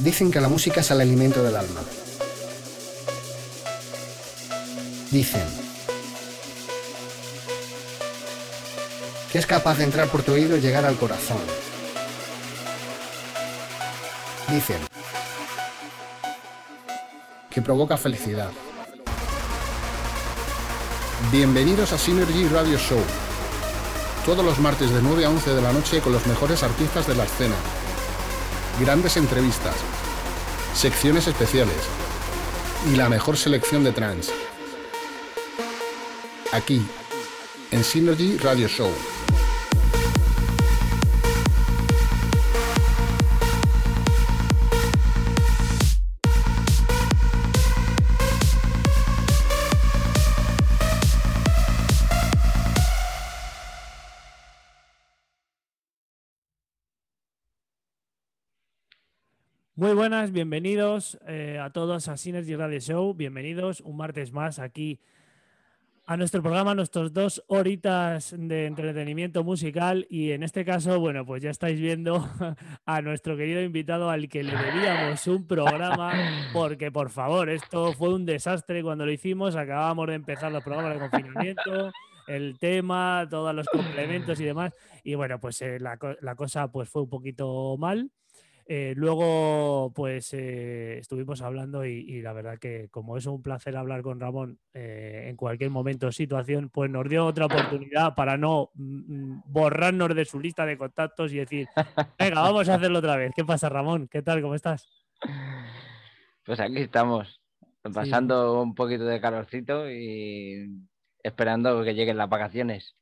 Dicen que la música es el alimento del alma. Dicen que es capaz de entrar por tu oído y llegar al corazón. Dicen que provoca felicidad. Bienvenidos a Synergy Radio Show. Todos los martes de 9 a 11 de la noche con los mejores artistas de la escena. Grandes entrevistas, secciones especiales y la mejor selección de trance. Aquí, en Synergy Radio Show. Bienvenidos eh, a todos a Synergy Radio Show. Bienvenidos un martes más aquí a nuestro programa, nuestros dos horitas de entretenimiento musical. Y en este caso, bueno, pues ya estáis viendo a nuestro querido invitado al que le debíamos un programa, porque por favor, esto fue un desastre cuando lo hicimos. Acabábamos de empezar los programas de confinamiento el tema, todos los complementos y demás. Y bueno, pues eh, la, la, cosa pues fue un poquito mal. Eh, luego, pues eh, estuvimos hablando y, la verdad que como es un placer hablar con Ramón eh, en cualquier momento o situación, pues nos dio otra oportunidad para no mm, mm, borrarnos de su lista de contactos y decir, venga, vamos a hacerlo otra vez. ¿Qué pasa, Ramón? ¿Qué tal? ¿Cómo estás? Pues aquí estamos, pasando un poquito de calorcito y esperando que lleguen las vacaciones.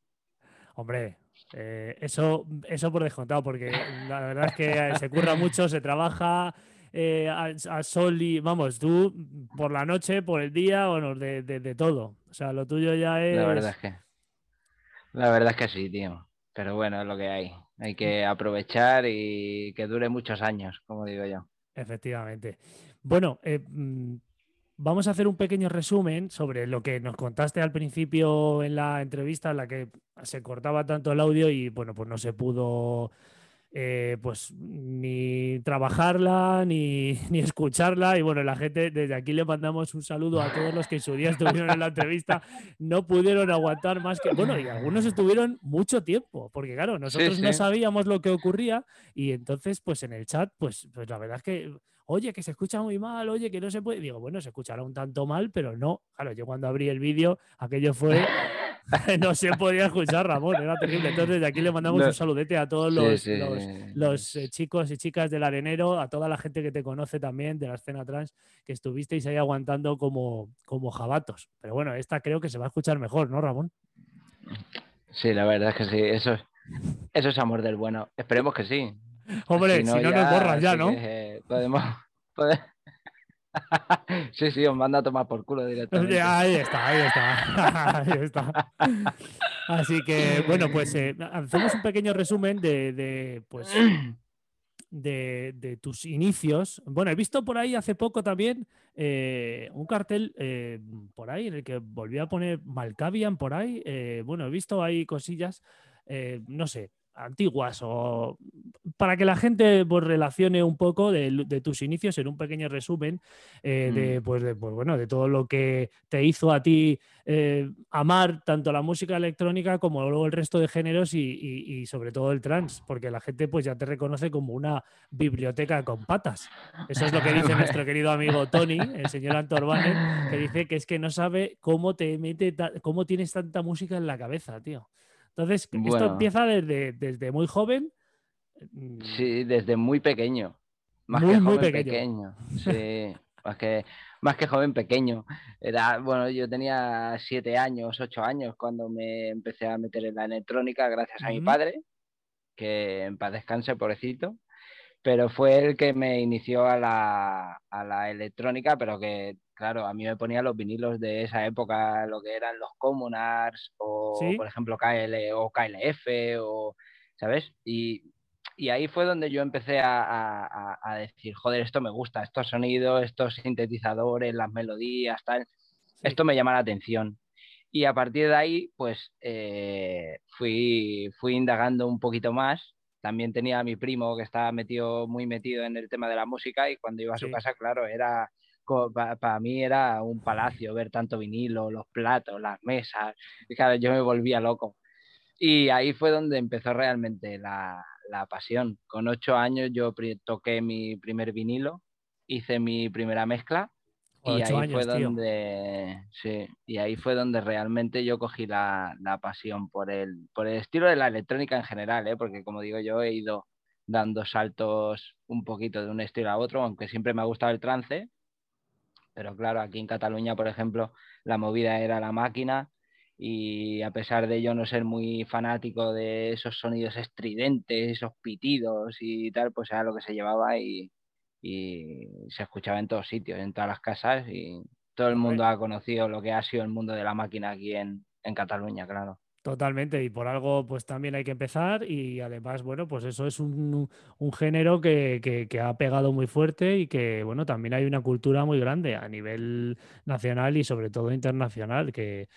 Hombre, eh, eso, eso por descontado, porque la verdad es que se curra mucho, se trabaja eh, a, sol y vamos, tú por la noche, por el día, bueno, de, de, todo. O sea, lo tuyo ya es. La verdad es que. La verdad es que sí, tío. Pero bueno, es lo que hay. Hay que aprovechar y que dure muchos años, como digo yo. Efectivamente. Bueno, eh, mm, Vamos a hacer un pequeño resumen sobre lo que nos contaste al principio en la entrevista en la que se cortaba tanto el audio y bueno, pues no se pudo eh, pues ni trabajarla ni, ni, escucharla. Y bueno, la gente, desde aquí le mandamos un saludo a todos los que en su día estuvieron en la entrevista, no pudieron aguantar más que, bueno, y algunos estuvieron mucho tiempo, porque claro, nosotros no sabíamos lo que ocurría. Y entonces pues en el chat, pues, pues la verdad es que oye, que se escucha muy mal, oye, que no se puede. Digo, bueno, se escuchará un tanto mal, pero no. Claro, yo cuando abrí el vídeo, aquello fue. no se podía escuchar, Ramón, era terrible. Entonces, desde aquí le mandamos un saludete a todos los, los, eh, chicos y chicas del arenero, a toda la gente que te conoce también de la escena trans, que estuvisteis ahí aguantando como, como jabatos. Pero bueno, esta creo que se va a escuchar mejor, ¿no, Ramón? Sí, la verdad es que sí, eso es, eso es amor del bueno. Esperemos que sí. Hombre, si no, nos borras ya, ¿no? podemos, sí, sí, os manda a tomar por culo directamente. Ahí está, ahí está. ahí está. Así que, bueno, pues eh, hacemos un pequeño resumen de, pues, de, tus inicios. Bueno, he visto por ahí hace poco también eh, un cartel eh, por ahí en el que volví a poner Malkavian por ahí. bueno, he visto ahí cosillas, no sé, antiguas o para que la gente pues, relacione un poco de, tus inicios en un pequeño resumen eh, de, mm. pues, de, pues, bueno, de todo lo que te hizo a ti eh, amar tanto la música electrónica como luego el resto de géneros y, sobre todo el trans, porque la gente pues ya te reconoce como una biblioteca con patas. Eso es lo que dice nuestro querido amigo Tony, el señor Antorbanen, que dice que es que no sabe cómo te mete, cómo tienes tanta música en la cabeza, tío. Entonces, esto empieza desde, desde muy joven. Mm, sí, desde muy pequeño. Más que joven pequeño. Sí, más que, más que joven pequeño. Era, bueno, yo tenía siete años, ocho años cuando me empecé a meter en la electrónica gracias a mi padre, que en paz descanse, pobrecito. Pero fue el que me inició a la, a la electrónica, pero que claro, a mí me ponía los vinilos de esa época, lo que eran los Communards o, por ejemplo, KL o KLF, o, ¿sabes? Y, ahí fue donde yo empecé a, decir, joder, esto me gusta, estos sonidos, estos sintetizadores, las melodías, tal, esto me llama la atención. Y a partir de ahí, pues eh, fui, fui indagando un poquito más. También tenía a mi primo que estaba metido, muy metido en el tema de la música y cuando iba a su casa, claro, era para mí era un palacio ver tanto vinilo, los platos, las mesas. Y claro, yo me volvía loco. Y ahí fue donde empezó realmente la, la pasión. Con ocho años yo toqué mi primer vinilo, hice mi primera mezcla y ahí fue donde sí, y ahí fue donde realmente yo cogí la, la, pasión por el, por el estilo de la electrónica en general, ¿eh? porque como digo yo he ido dando saltos un poquito de un estilo a otro, aunque siempre me ha gustado el trance, pero claro, aquí en Cataluña, por ejemplo, la movida era la máquina y a pesar de yo no ser muy fanático de esos sonidos estridentes, esos pitidos y tal, pues era lo que se llevaba y, se escuchaba en todos sitios, en todas las casas y todo el mundo ha conocido lo que ha sido el mundo de la máquina aquí en Cataluña, claro. Totalmente, y por algo pues también hay que empezar y además, bueno, pues eso es un, género que, ha pegado muy fuerte y que, bueno, también hay una cultura muy grande a nivel nacional y sobre todo internacional, que,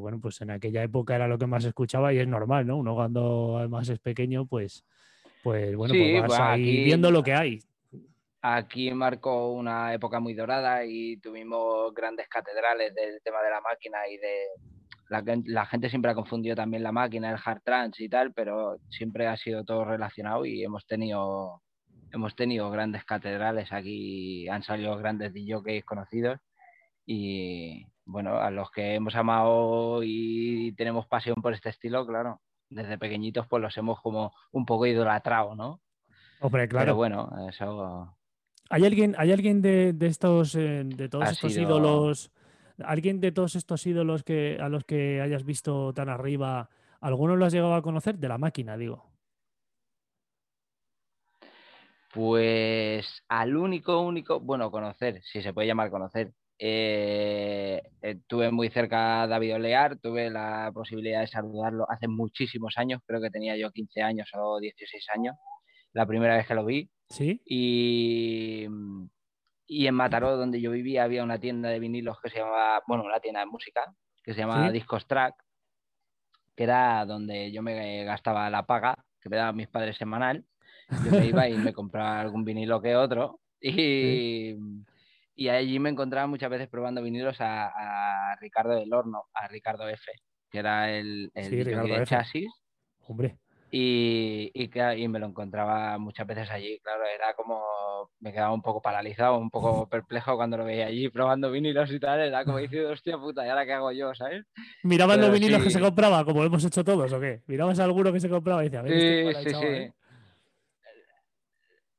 bueno, pues en aquella época era lo que más escuchaba y es normal, ¿no? Uno cuando además es pequeño, pues, pues bueno, pues vas ahí viendo lo que hay. Aquí marcó una época muy dorada y tuvimos grandes catedrales del tema de la máquina y de la, gente siempre ha confundido también la máquina, el hard trance y tal, pero siempre ha sido todo relacionado y hemos tenido hemos tenido grandes catedrales aquí, han salido grandes DJs conocidos y bueno, a los que hemos amado y tenemos pasión por este estilo, claro, desde pequeñitos pues los hemos como un poco idolatrado, ¿no? Hombre, claro. Pero bueno, eso... ¿Hay alguien, hay alguien de, estos, eh, de todos estos ídolos ¿Alguien de todos estos ídolos que, a los que hayas visto tan arriba, alguno lo has llegado a conocer? De la máquina, digo. Pues al único, único, bueno, conocer, si se puede llamar conocer. Eh, tuve muy cerca a David Olear, tuve la posibilidad de saludarlo hace muchísimos años, creo que tenía yo 15 años o 16 años, la primera vez que lo vi. Sí. Y, y en Mataró, donde yo vivía, había una tienda de vinilos que se llamaba, bueno, una tienda de música, que se llamaba Discos Track, que era donde yo me gastaba la paga que me daban mis padres semanal. Yo me iba y me compraba algún vinilo que otro. Y, y allí me encontraba muchas veces probando vinilos a, Ricardo del Horno, a Ricardo F, que era el, el de chasis. Hombre. Y, y, me lo encontraba muchas veces allí, claro, era como, me quedaba un poco paralizado, un poco perplejo cuando lo veía allí probando vinilos y tal, era como diciendo, hostia puta, ¿y ahora qué hago yo, sabes? ¿Miraban los vinilos que se compraba, como hemos hecho todos, o qué? ¿Mirabas alguno que se compraba y decía, a ver, este sí, sí, sí.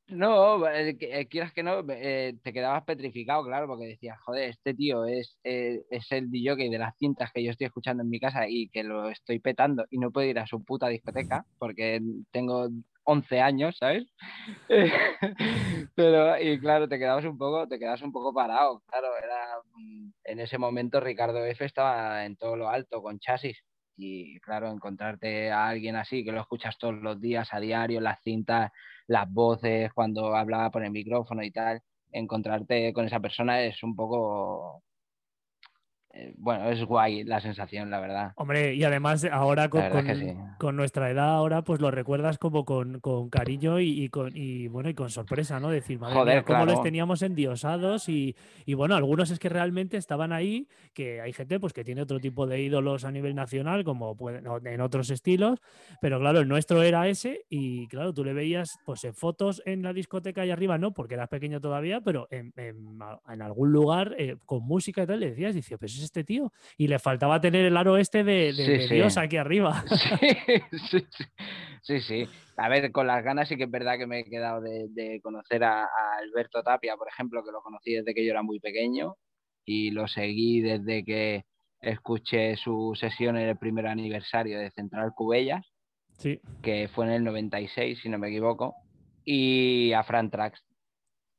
No, eh, eh, quieras que no, eh, te quedabas petrificado, claro, porque decías, joder, este tío es, es el DJ de las cintas que yo estoy escuchando en mi casa y que lo estoy petando y no puedo ir a su puta discoteca porque tengo 11 años, ¿sabes? Pero, y claro, te quedabas un poco, te quedabas un poco parado, claro, era, mm, en ese momento Ricardo F estaba en todo lo alto con chasis y claro, encontrarte a alguien así que lo escuchas todos los días a diario, las cintas, las voces, cuando hablaba por el micrófono y tal, encontrarte con esa persona es un poco bueno, es guay la sensación, la verdad. Hombre, y además ahora con, nuestra edad, ahora pues lo recuerdas como con, cariño y, con, bueno, y con sorpresa, ¿no? Decir, madre Joder, cómo los teníamos endiosados y, y, bueno, algunos es que realmente estaban ahí, que hay gente pues que tiene otro tipo de ídolos a nivel nacional, como pueden, en otros estilos, pero claro, el nuestro era ese y claro, tú le veías pues en fotos en la discoteca y arriba, no, porque eras pequeño todavía, pero en, algún lugar eh, con música y tal, le decías, dice, pues este tío. Y le faltaba tener el aro este de, Dios aquí arriba. Sí, sí, A ver, con las ganas sí que es verdad que me he quedado de, conocer a, Alberto Tapia, por ejemplo, que lo conocí desde que yo era muy pequeño y lo seguí desde que escuché su sesión en el primer aniversario de Central Cubellas, que fue en el 96, si no me equivoco, y a Fran Trax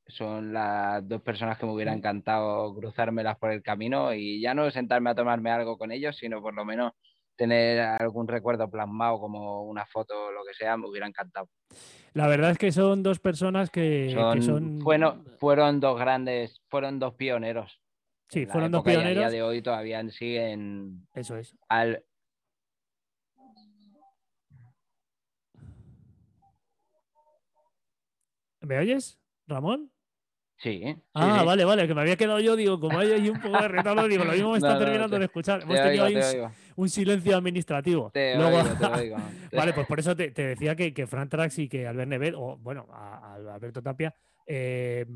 son las dos personas que me hubiera encantado cruzármelas por el camino y ya no sentarme a tomarme algo con ellos, sino por lo menos tener algún recuerdo plasmado como una foto o lo que sea, me hubiera encantado. La verdad es que son dos personas que son, Bueno, fueron dos grandes, fueron dos pioneros. Sí, fueron dos pioneros. Y a día de hoy todavía siguen. Eso es. Al, ¿Me oyes, Ramón? Sí. Ah, vale, vale, que me había quedado yo, digo, como hay ahí un poco de retardo, digo, lo mismo me está terminando de escuchar. Hemos tenido ahí un, silencio administrativo. Luego, vale, pues por eso te, decía que, que Fran Trax y que Albert Nevet, o bueno, a, Alberto Tapia, eh,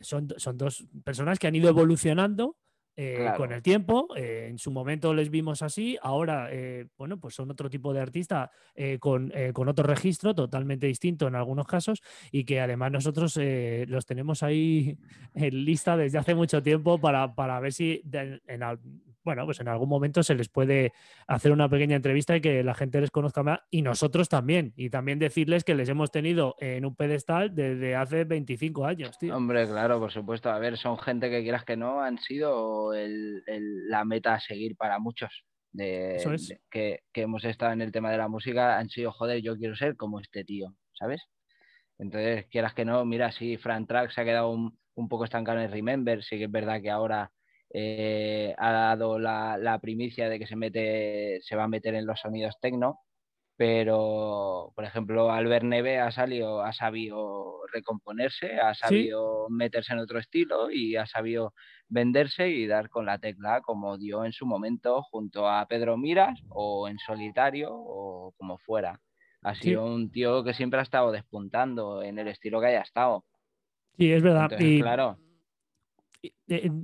son, son dos personas que han ido evolucionando eh, con el tiempo. Eh, en su momento les vimos así, ahora, eh, bueno, pues son otro tipo de artista con, con, otro registro totalmente distinto en algunos casos y que además nosotros los tenemos ahí en lista desde hace mucho tiempo para, para ver si en, bueno, pues en algún momento se les puede hacer una pequeña entrevista y que la gente les conozca más y nosotros también. Y también decirles que les hemos tenido en un pedestal desde hace 25 años, tío. Hombre, claro, por supuesto. A ver, son gente que quieras que no, han sido la meta a seguir para muchos. De, que, hemos estado en el tema de la música, han sido, joder, yo quiero ser como este tío, ¿sabes? Entonces, quieras que no, mira, si Fran Track se ha quedado un, un poco estancado en el Remember, sí que es verdad que ahora eh, ha dado la, primicia de que se, mete, se va a meter en los sonidos tecno, pero por ejemplo Albert Neve ha salido, ha sabido recomponerse, ha sabido meterse en otro estilo y ha sabido venderse y dar con la tecla como dio en su momento junto a Pedro Miras o en solitario o como fuera. Ha sido un tío que siempre ha estado despuntando en el estilo que haya estado. Sí, es verdad. y, claro.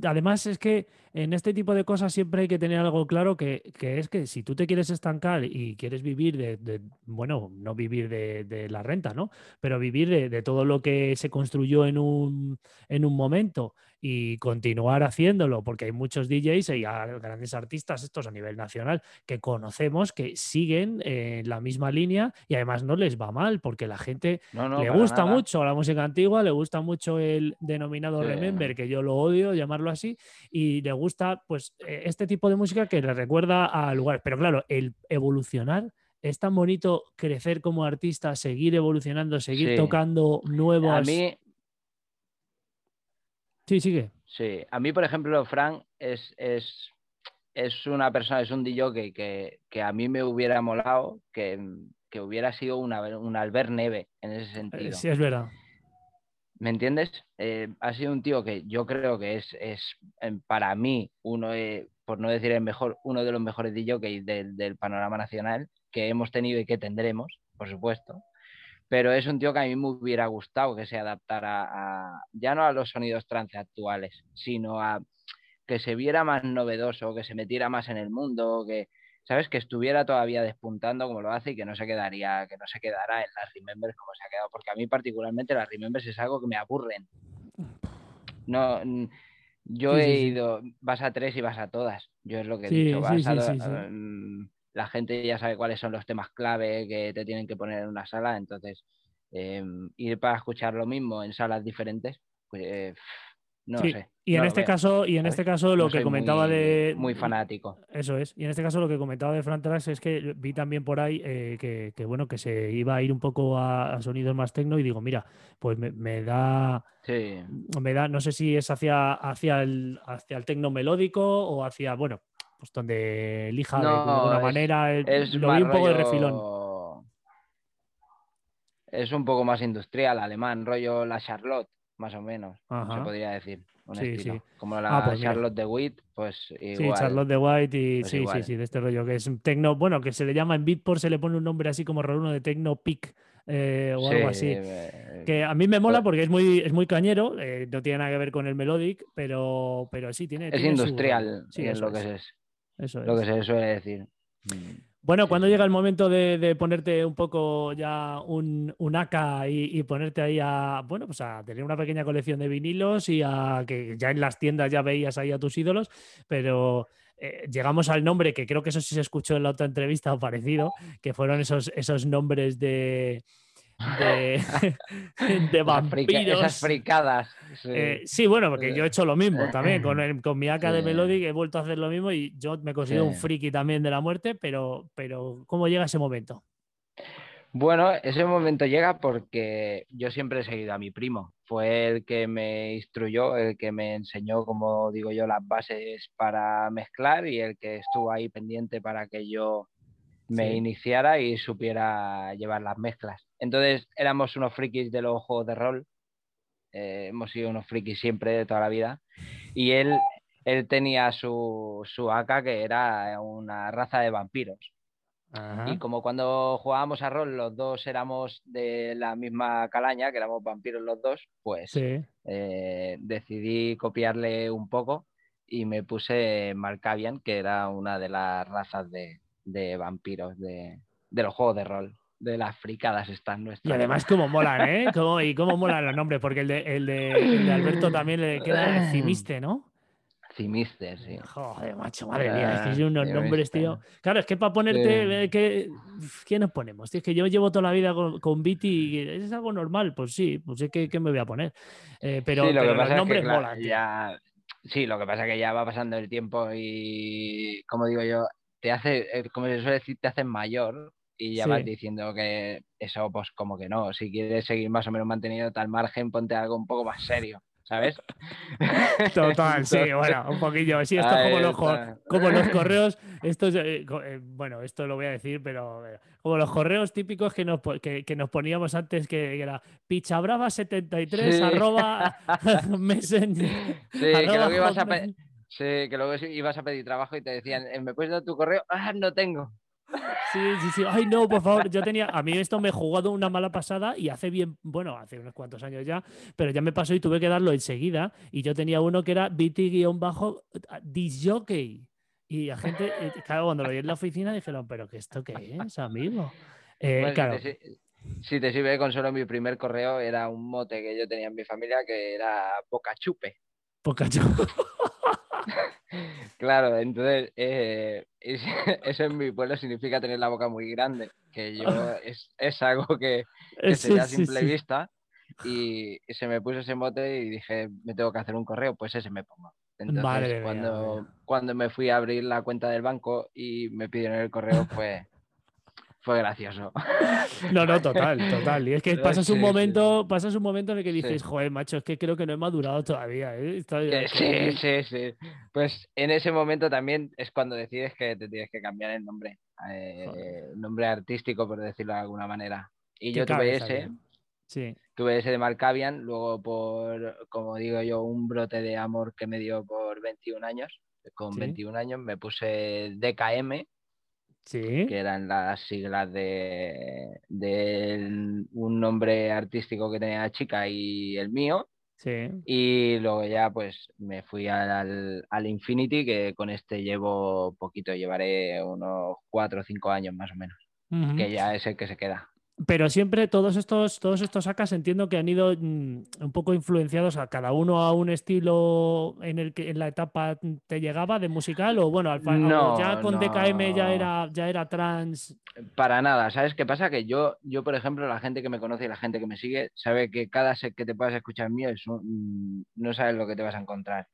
Además es que en este tipo de cosas siempre hay que tener algo claro que, es que si tú te quieres estancar y quieres vivir de, bueno, no vivir de, la renta, ¿no? Pero vivir de, todo lo que se construyó en un, en un momento y continuar haciéndolo, porque hay muchos DJs y grandes artistas, estos a nivel nacional, que conocemos que siguen en la misma línea y además no les va mal, porque la gente le gusta mucho la música antigua, le gusta mucho el denominado Remember, que yo lo odio llamarlo así, y le gusta pues e, este tipo de música que le recuerda a lugares. Pero claro, el evolucionar es tan bonito crecer como artista, seguir evolucionando, seguir tocando nuevos. A mí. Sí, sigue. Sí, a mí, por ejemplo, Frank es, es, es una persona, es un DJ que, que, a mí me hubiera molado que, que hubiera sido una, un Albert Neve en ese eh, sentido. Sí, es verdad. ¿Me entiendes? Eh, ha sido un tío que yo creo que es, es para mí uno, por no decir el mejor, uno de los mejores DJs del, del panorama nacional que hemos tenido y que tendremos, por supuesto. Pero es un tío que a mí me hubiera gustado que se adaptara ya no a los sonidos trance actuales, sino a que se viera más novedoso, que se metiera más en el mundo, que, ¿sabes? Que estuviera todavía despuntando como lo hace y que no se quedaría, que no se quedara en las Remembers como se ha quedado, porque a mí particularmente las Remembers es algo que me aburren. No, yo he ido, vas a tres y vas a todas. Yo es lo que he dicho, vas a, mm, la gente ya sabe cuáles son los temas clave que te tienen que poner en una sala, entonces em, ir para escuchar lo mismo en salas diferentes, pues no sé. Y en este caso, y en este caso lo que comentaba de. Muy fanático. Eso es. Y en este caso lo que comentaba de Fran es que vi también por ahí eh, que, bueno, que se iba a ir un poco a, sonidos más tecno y digo, mira, pues me, da. Sí. Me da, no sé si es hacia, hacia el hacia el tecno melódico o hacia, bueno, pues donde elija de alguna manera. lo vi un poco de refilón. Es un poco más industrial, alemán, rollo la Charlotte más o menos, se podría decir. Como la ah, pues Charlotte de White, pues igual. Sí, Charlotte de White y pues sí, sí, sí, de este rollo que es un tecno, bueno, que se le llama en Beatport, se le pone un nombre así como raro, uno de Tecno Peak. Eh, o algo así. Eh, que a mí me mola pues porque es muy, es muy cañero, eh, no tiene nada que ver con el melodic, pero, pero sí tiene. Es industrial, sí, es lo que es. Eso es. Lo que se suele decir. Mm. Bueno, cuando llega el momento de, ponerte un poco ya un, un AK y, ponerte ahí a, bueno, pues a tener una pequeña colección de vinilos y a que ya en las tiendas ya veías ahí a tus ídolos, pero eh, llegamos al nombre que creo que eso sí se escuchó en la otra entrevista o parecido, que fueron esos, esos nombres de, de, de vampiros. Esas fricadas. Eh, sí. bueno, porque yo he hecho lo mismo también. Con, el, con mi AK de Melodic he vuelto a hacer lo mismo y yo me considero un friki también de la muerte, pero, pero ¿cómo llega ese momento? Bueno, ese momento llega porque yo siempre he seguido a mi primo. Fue el que me instruyó, el que me enseñó, como digo yo, las bases para mezclar y el que estuvo ahí pendiente para que yo me iniciara y supiera llevar las mezclas. Entonces éramos unos frikis de los juegos de rol. Eh, hemos sido unos frikis siempre de toda la vida. Y él, él tenía su, su AK que era una raza de vampiros. Y como cuando jugábamos a rol los dos éramos de la misma calaña, que éramos vampiros los dos, pues eh, decidí copiarle un poco y me puse Markavian, que era una de las razas de, de vampiros de, de, los juegos de rol. De las fricadas están nuestras. Y además, como molan, ¿eh? y cómo molan los nombres, porque el de, el de, el de Alberto también le queda Cimiste, ¿no? Cimister, sí. Joder, macho, madre mía, es que son unos nombres, tío. Claro, es que para ponerte, ¿qué, ¿qué nos ponemos? es que yo llevo toda la vida con, con Viti y es algo normal, pues sí, pues es que ¿qué me voy a poner? Eh, pero, los nombres molan. Ya, sí, lo que pasa es que ya va pasando el tiempo y, como digo yo, te hace, eh, como se suele decir, te haces mayor y ya vas diciendo que eso, pues como que no. Si quieres seguir más o menos mantenido tal margen, ponte algo un poco más serio. ¿sabes? Total, sí, bueno, un poquillo. Sí, esto es como los, como los, correos, esto eh, eh, bueno, esto lo voy a decir, pero eh, como los correos típicos que nos, que, nos poníamos antes, que, era pichabrava73 arroba messenger. Sí, que luego ibas a sí, que luego ibas a pedir trabajo y te decían, ¿me puedes dar tu correo? Ah, no tengo. Sí, sí, sí. Ay, no, por favor. Yo tenía. A mí esto me he jugado una mala pasada y hace bien. Bueno, hace unos cuantos años ya, pero ya me pasó y tuve que darlo enseguida. Y yo tenía uno que era BT-disjockey. Y la gente, eh, claro, cuando lo vi en la oficina dijeron, ¿pero qué esto qué es, amigo? Eh, claro. Si te, sirve con solo mi primer correo, era un mote que yo tenía en mi familia que era Boca Chupe. Boca Chupe. Claro, entonces eh, eso en mi pueblo significa tener la boca muy grande, que yo es, algo que, que se a simple vista y, se me puso ese mote y dije, me tengo que hacer un correo, pues ese me pongo. Entonces, cuando, cuando me fui a abrir la cuenta del banco y me pidieron el correo, pues fue gracioso. No, no, total, total. Y es que pasas un momento, pasas un momento en el que dices, joder, macho, es que creo que no he madurado todavía. ¿eh? Sí, sí, sí. Pues en ese momento también es cuando decides que te tienes que cambiar el nombre. Eh, nombre artístico, por decirlo de alguna manera. Y yo tuve ese. Sí. Tuve ese de Marcavian, luego por, como digo yo, un brote de amor que me dio por 21 años. Con 21 años me puse DKM, que eran las siglas de, un nombre artístico que tenía la chica y el mío. Y luego ya pues me fui al, al, Infinity, que con este llevo poquito, llevaré unos cuatro o cinco años más o menos, que ya es el que se queda. Pero siempre todos estos, todos estos acas entiendo que han ido mm, un poco influenciados a cada uno a un estilo en el que en la etapa te llegaba de musical o bueno, ya con DKM ya era, ya era trans. Para nada, ¿sabes qué pasa? Que yo, yo, por ejemplo, la gente que me conoce y la gente que me sigue sabe que cada set que te puedas escuchar mío es no sabes lo que te vas a encontrar.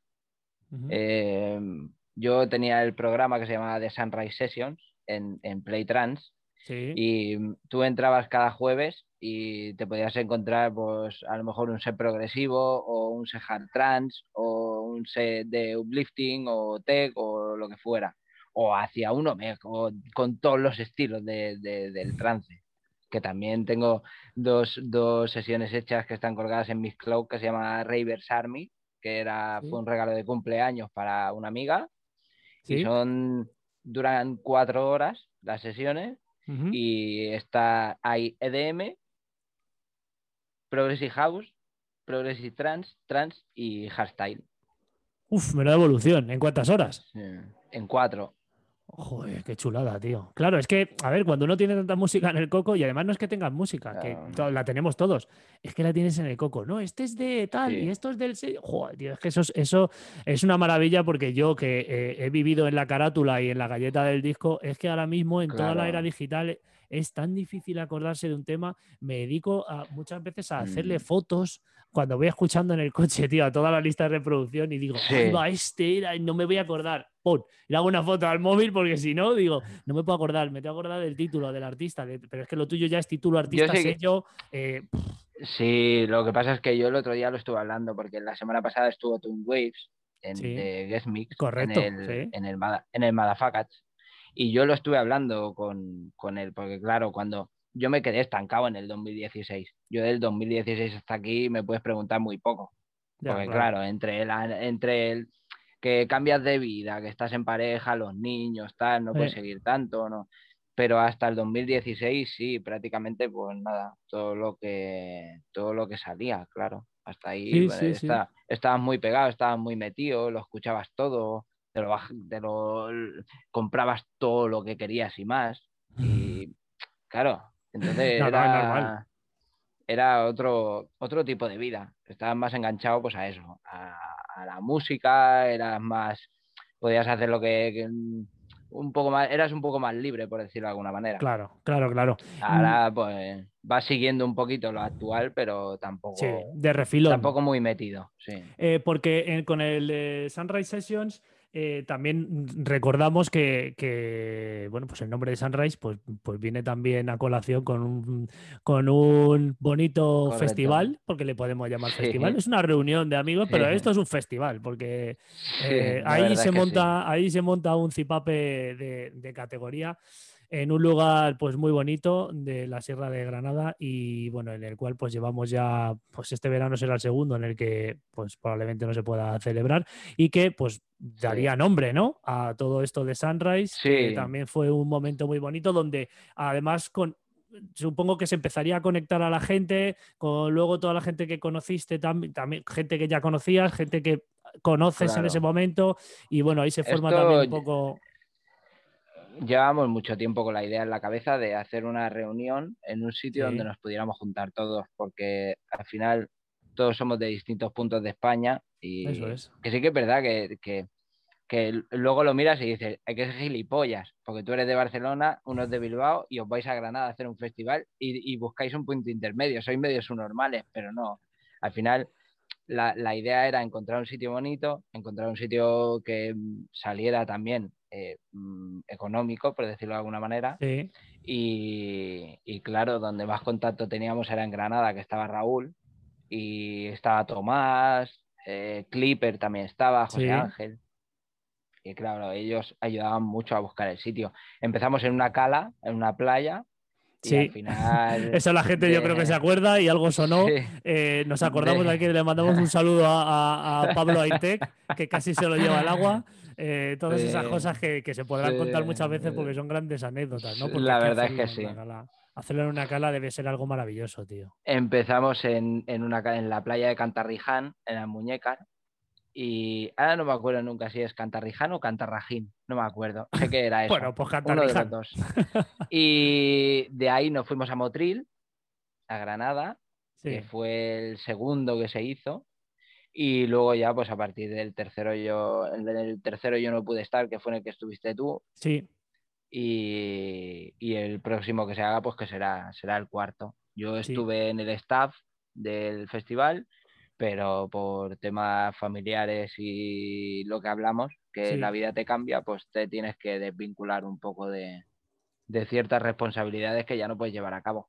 Em, yo tenía el programa que se llamaba The Sunrise Sessions en, en Play Trans y tú entrabas cada jueves y te podías encontrar, pues, a lo mejor un set progresivo o un set hard trance o un set de uplifting o tech o lo que fuera. O hacia uno o con todos los estilos de, del trance. Que también tengo dos, dos, sesiones hechas que están colgadas en mis cloud que se llama Ravers Army, que era, fue un regalo de cumpleaños para una amiga. Y son, duran cuatro horas las sesiones y está, hay EDM, Progressive House, Progressive Trans, Trans y Hardstyle. Uf, da evolución. ¿En cuántas horas? En cuatro. Joder, qué chulada, tío. Claro, es que, a ver, cuando uno tiene tanta música en el coco, y además no es que tengas música, que la tenemos todos, es que la tienes en el coco. No, este es de tal y esto es del. Joder, tío, es que eso, eso es una maravilla porque yo que eh, he vivido en la carátula y en la galleta del disco, es que ahora mismo en toda la era digital es tan difícil acordarse de un tema. Me dedico a, muchas veces a hacerle mm. fotos cuando voy escuchando en el coche, tío, a toda la lista de reproducción y digo, sí. va, este era, no me voy a acordar. Pon, le hago una foto al móvil porque si no, digo, no me puedo acordar, me tengo que acordar del título, del artista, pero es que lo tuyo ya es título, artista, sello. Eh, sí, lo que pasa es que yo el otro día lo estuve hablando porque la semana pasada estuvo Toon Waves en de Guest Mix Correcto, en el, en el, en el y yo lo estuve hablando con, con él, porque claro, cuando yo me quedé estancado en el 2016. Yo del 2016 hasta aquí me puedes preguntar muy poco. Porque claro, entre, el, entre el que cambias de vida, que estás en pareja, los niños, tal, no puedes seguir tanto, ¿no? Pero hasta el 2016 sí, prácticamente pues nada, todo lo que todo lo que salía, claro. Hasta ahí estabas muy pegado, estabas muy metido, lo escuchabas todo, te lo, te lo comprabas todo lo que querías y más. Y claro, entonces era, era otro, otro tipo de vida. Estabas más enganchado pues a eso, a, la música, eras más, podías hacer lo que, un poco más, eras un poco más libre, por decirlo de alguna manera. Claro, claro, claro. Ahora, pues, vas siguiendo un poquito lo actual, pero tampoco. Sí, de refilón. Tampoco muy metido, sí. Eh, porque con el Sunrise Sessions eh, también recordamos que, bueno, pues el nombre de Sunrise pues, pues viene también a colación con un, con un bonito festival, porque le podemos llamar festival. Es una reunión de amigos, pero esto es un festival, porque eh, ahí, se monta, ahí se monta un cipape de, de categoría en un lugar pues muy bonito de la Sierra de Granada y bueno, en el cual pues llevamos ya, pues este verano será el segundo en el que pues probablemente no se pueda celebrar y que pues daría nombre, ¿no? A todo esto de Sunrise, que también fue un momento muy bonito donde además con supongo que se empezaría a conectar a la gente, con luego toda la gente que conociste, también, gente que ya conocías, gente que conoces en ese momento, y bueno, ahí se forma también un poco llevamos mucho tiempo con la idea en la cabeza de hacer una reunión en un sitio donde nos pudiéramos juntar todos, porque al final todos somos de distintos puntos de España y que sí que es verdad que, que, que, luego lo miras y dices, hay que ser gilipollas, porque tú eres de Barcelona, uno es de Bilbao y os vais a Granada a hacer un festival y, y buscáis un punto intermedio, sois medios subnormales, pero no, al final la, la, idea era encontrar un sitio bonito, encontrar un sitio que saliera también eh, mm, económico, por decirlo de alguna manera. Y, claro, donde más contacto teníamos era en Granada, que estaba Raúl, y estaba Tomás, eh, Clipper también estaba, José Ángel. Y claro, ellos ayudaban mucho a buscar el sitio. Empezamos en una cala, en una playa, Sí. al final. Eso la gente yo creo que se acuerda y algo sonó. Eh, nos acordamos de... aquí, le mandamos un saludo a, a Pablo Aitek, que casi se lo lleva al agua. Eh, todas esas cosas que, se podrán contar muchas veces porque son grandes anécdotas, ¿no? la verdad es que sí. hacerlo en una cala debe ser algo maravilloso, tío. Empezamos en, una, en la playa de Cantarriján, en la Muñeca, y ahora no me acuerdo nunca si es Cantarriján o Cantarrajín, no me acuerdo. Sé que era eso. bueno, pues Cantarriján. dos. Y de ahí nos fuimos a Motril, a Granada, que fue el segundo que se hizo. Y luego ya, pues a partir del tercero yo, en el tercero yo no pude estar, que fue en el que estuviste tú. Sí. Y, el próximo que se haga, pues que será, será el cuarto. Yo estuve en el staff del festival, pero por temas familiares y lo que hablamos, que la vida te cambia, pues te tienes que desvincular un poco de, de ciertas responsabilidades que ya no puedes llevar a cabo.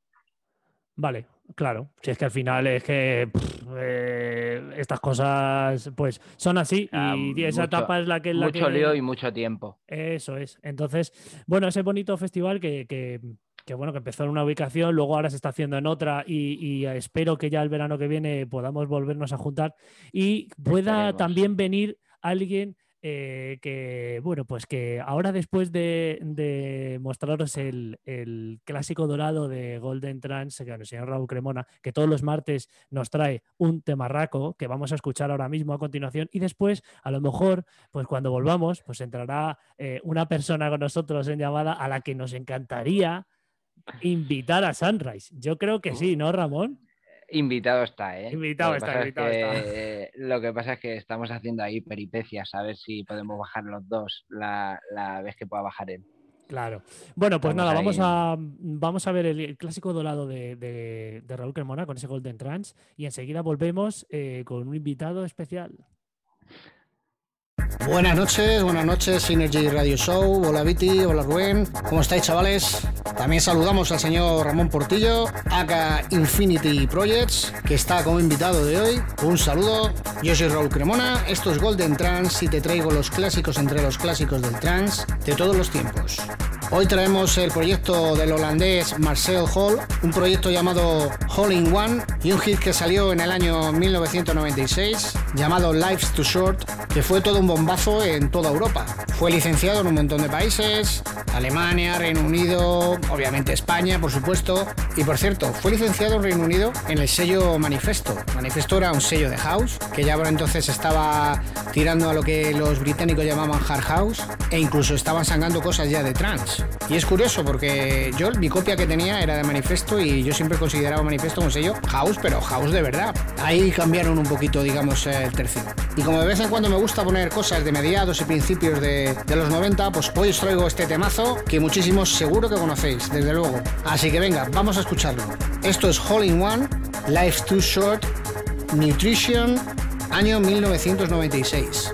Vale, claro. Si es que al final es que eh, estas cosas pues son así ah, y esa etapa es la que... La mucho lío y mucho tiempo. Eso es. Entonces, bueno, ese bonito festival que, que, bueno, que empezó en una ubicación, luego ahora se está haciendo en otra y, espero que ya el verano que viene podamos volvernos a juntar y pueda también venir alguien eh, que, bueno, pues que ahora después de, mostraros el, clásico dorado de Golden Trans, que el señor Raúl Cremona, que todos los martes nos trae un temarraco que vamos a escuchar ahora mismo a continuación, y después, a lo mejor, pues cuando volvamos, pues entrará eh, una persona con nosotros en llamada a la que nos encantaría invitar a Sunrise. Yo creo que sí, ¿no, Ramón? Invitado está, ¿eh? Invitado está, invitado está. Lo que pasa es que estamos haciendo ahí peripecias, a ver si podemos bajar los dos la, vez que pueda bajar él. Claro. Bueno, pues nada, vamos a, vamos a ver el, clásico dorado de, de, de, Raúl Cremona con ese Golden Trans y enseguida volvemos eh, con un invitado especial. Buenas noches, buenas noches, Synergy Radio Show. Hola Viti, hola Rubén. ¿Cómo estáis, chavales? También saludamos al señor Ramón Portillo, acá Infinity Projects, que está como invitado de hoy. Un saludo. Yo soy Raúl Cremona, esto es Golden Trans y te traigo los clásicos entre los clásicos del trans de todos los tiempos. Hoy traemos el proyecto del holandés Marcel Hall, un proyecto llamado Hall in One y un hit que salió en el año 1996 llamado Life's Too Short, que fue todo un bombazo en toda Europa. Fue licenciado en un montón de países, Alemania, Reino Unido, obviamente España, por supuesto. Y por cierto, fue licenciado en Reino Unido en el sello Manifesto. Manifesto era un sello de house, que ya por entonces estaba tirando a lo que los británicos llamaban hard house, e incluso estaban sacando cosas ya de trance. Y es curioso porque yo, mi copia que tenía era de Manifesto y yo siempre consideraba Manifesto un sello house, pero house de verdad. Ahí cambiaron un poquito, digamos, el tercio. Y como de vez en cuando me gusta poner cosas de mediados y principios de, los 90, pues hoy os traigo este temazo que muchísimos seguro que conocéis, desde luego. Así que venga, vamos a escucharlo. Esto es Hall in One, Life Too Short, Nutrition, año 1996.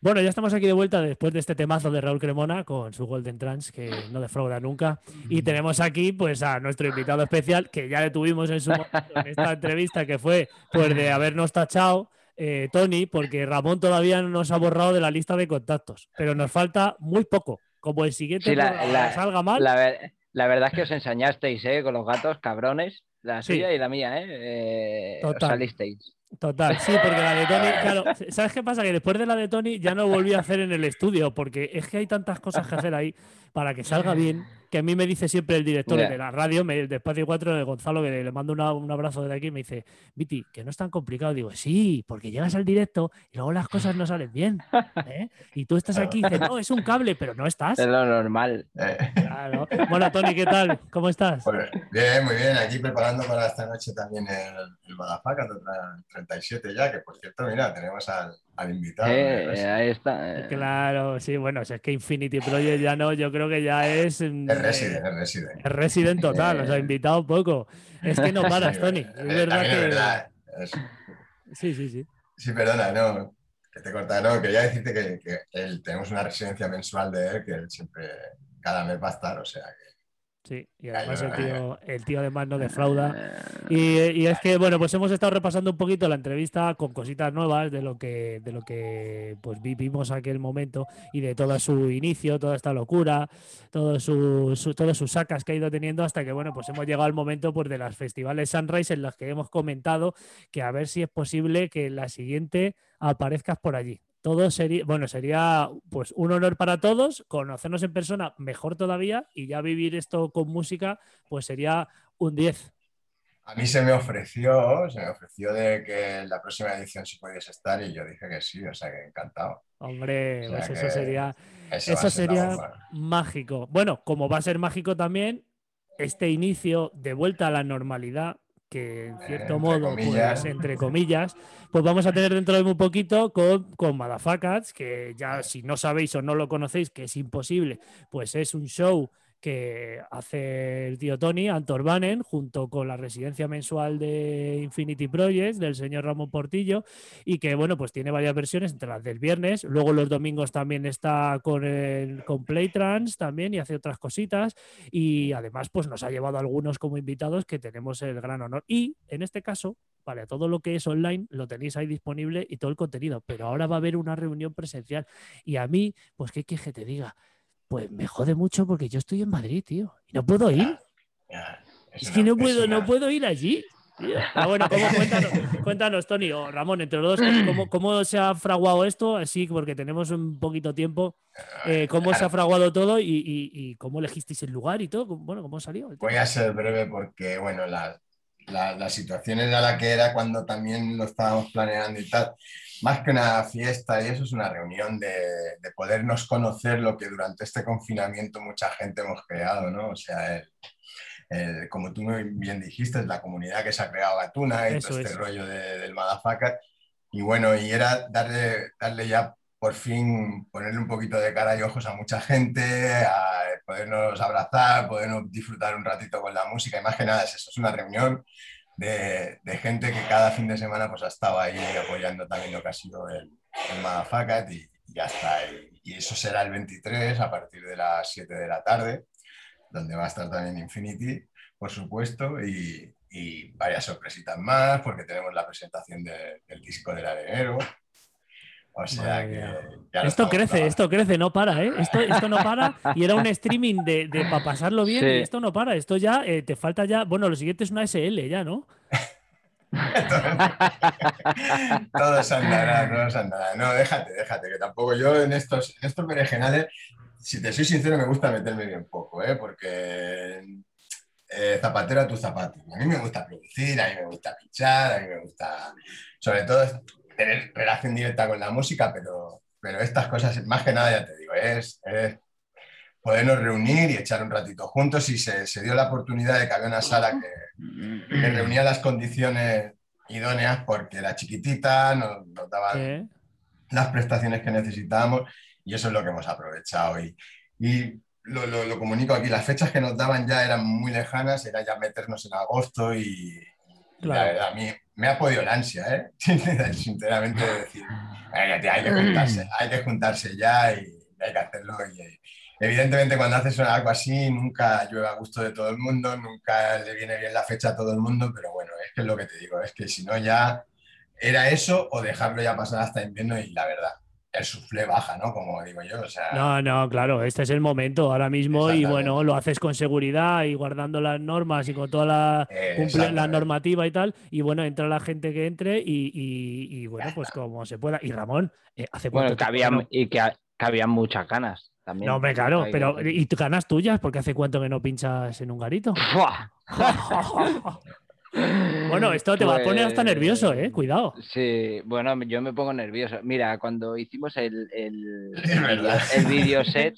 Bueno, ya estamos aquí de vuelta después de este temazo de Raúl Cremona con su Golden Trans, que no defrauda nunca. Y tenemos aquí pues a nuestro invitado especial, que ya le tuvimos en su en esta entrevista, que fue pues de habernos tachado. Eh, Tony, porque Ramón todavía no nos ha borrado de la lista de contactos, pero nos falta muy poco. Como el siguiente salga mal. La, verdad es que os ensañasteis ¿eh? con los gatos, cabrones, la suya y la mía, ¿eh? eh salisteis. Total, sí, porque la de Tony, claro, ¿sabes qué pasa? Que después de la de Tony ya no volví a hacer en el estudio, porque es que hay tantas cosas que hacer ahí para que salga bien que a mí me dice siempre el director de la radio, me, de Espacio 4, Gonzalo, que le mando un abrazo desde aquí, me dice, Viti, que no es tan complicado. Digo, sí, porque llegas al directo y luego las cosas no salen bien. ¿eh? Y tú estás aquí y dices, no, es un cable, pero no estás. Es lo normal. Claro. Bueno, Tony, ¿qué tal? ¿Cómo estás? Pues, bien, muy bien. Aquí preparando para esta noche también el, el 37 ya, que por cierto, mira, tenemos al, al invitado. Eh, ahí está. Eh. Claro, sí, bueno, si es que Infinity Project ya no, yo creo que ya es. Mm, es Resident, es Resident. Es Resident total, os ha invitado poco. Es que no paras, Tony. Es verdad que. verdad. Sí, sí, sí. Sí, perdona, no. Que te corta, no, quería decirte que, que él, tenemos una residencia mensual de él que él siempre, cada mes va a estar, o sea que Sí, y además el tío, el tío además no defrauda. Y, y, es que, bueno, pues hemos estado repasando un poquito la entrevista con cositas nuevas de lo que, de lo que pues vivimos aquel momento y de todo su inicio, toda esta locura, todo su, todas sus sacas que ha ido teniendo hasta que, bueno, pues hemos llegado al momento pues, de las festivales Sunrise en las que hemos comentado que a ver si es posible que la siguiente aparezcas por allí todo sería, bueno, sería pues un honor para todos, conocernos en persona mejor todavía y ya vivir esto con música, pues sería un 10. A mí se me ofreció, se me ofreció de que en la próxima edición si pudiese estar y yo dije que sí, o sea que encantado. Hombre, pues eso sería, eso sería mágico. Bueno, como va a ser mágico también este inicio de vuelta a la normalidad, que en cierto modo, pues, entre comillas, pues vamos a tener dentro de muy poquito con, con Madafacats, que ya si no sabéis o no lo conocéis, que es imposible, pues es un show que hace el tío Tony, Antor Banen, junto con la residencia mensual de Infinity Projects del señor Ramón Portillo, y que bueno, pues tiene varias versiones, entre las del viernes, luego los domingos también está con el con Playtrans también y hace otras cositas, y además pues nos ha llevado algunos como invitados que tenemos el gran honor. Y en este caso, para todo lo que es online lo tenéis ahí disponible y todo el contenido, pero ahora va a haber una reunión presencial. Y a mí, pues qué que te diga, pues me jode mucho porque yo estoy en Madrid, tío. Y no puedo ir. es, que no puedo, no puedo ir allí. Ah, bueno, cuéntanos, Tony o Ramón, entre los dos, ¿cómo, ¿cómo, se ha fraguado esto? Así, porque tenemos un poquito tiempo. Eh, ¿Cómo se ha fraguado todo y, cómo elegisteis el lugar y todo? Bueno, ¿cómo salió? Voy a ser breve porque, bueno, la, la, situación era la que era cuando también lo estábamos planeando y tal más que una fiesta y eso es una reunión de, de, podernos conocer lo que durante este confinamiento mucha gente hemos creado, ¿no? O sea, el, como tú bien dijiste, es la comunidad que se ha creado Gatuna y todo este rollo del Madafacat. Y bueno, y era darle, darle ya por fin ponerle un poquito de cara y ojos a mucha gente, a podernos abrazar, podernos disfrutar un ratito con la música. Y más que nada es eso, es una reunión de, gente que cada fin de semana pues ha estado ahí apoyando también lo que ha sido el, el y, ya está. Y, y, eso será el 23 a partir de las 7 de la tarde, donde va a estar también Infinity, por supuesto, y, y varias sorpresitas más, porque tenemos la presentación del disco del arenero, o sea que. esto crece, esto crece, no para, ¿eh? Esto, esto no para. Y era un streaming de, de para pasarlo bien y esto no para. Esto ya eh, te falta ya. Bueno, lo siguiente es una SL ya, ¿no? todo se andará, todo se andará. No, déjate, déjate, que tampoco yo en estos, en estos berenjenales, si te soy sincero, me gusta meterme bien poco, ¿eh? Porque eh, zapatero a tu zapato. A mí me gusta producir, a mí me gusta pinchar, a mí me gusta, sobre todo, tener relación directa con la música, pero, pero estas cosas, más que nada, ya te digo, es, podernos reunir y echar un ratito juntos y se, se, dio la oportunidad de que había una sala que, que reunía las condiciones idóneas porque era chiquitita, nos, nos daban las prestaciones que necesitábamos y eso es lo que hemos aprovechado. Y, y lo, lo, lo, comunico aquí, las fechas que nos daban ya eran muy lejanas, era ya meternos en agosto y, a mí me ha podido la ansia, ¿eh? sinceramente, decir, hay que juntarse, hay que juntarse ya y hay que hacerlo. Y, evidentemente, cuando haces algo así, nunca llueve a gusto de todo el mundo, nunca le viene bien la fecha a todo el mundo, pero bueno, es que es lo que te digo, es que si no ya era eso o dejarlo ya pasar hasta invierno y la verdad, el suflé baja, ¿no? Como digo yo. No, no, claro, este es el momento ahora mismo y bueno, lo haces con seguridad y guardando las normas y con toda la, la normativa y tal. Y bueno, entra la gente que entre y, bueno, pues como se pueda. Y Ramón, eh, hace bueno, que había, y que, había muchas ganas. También, no, me claro, pero ¿y ganas tuyas? Porque hace cuánto que no pinchas en un garito. bueno, esto te va a poner hasta nervioso, ¿eh? Cuidado. Sí, bueno, yo me pongo nervioso. Mira, cuando hicimos el, el, el video set,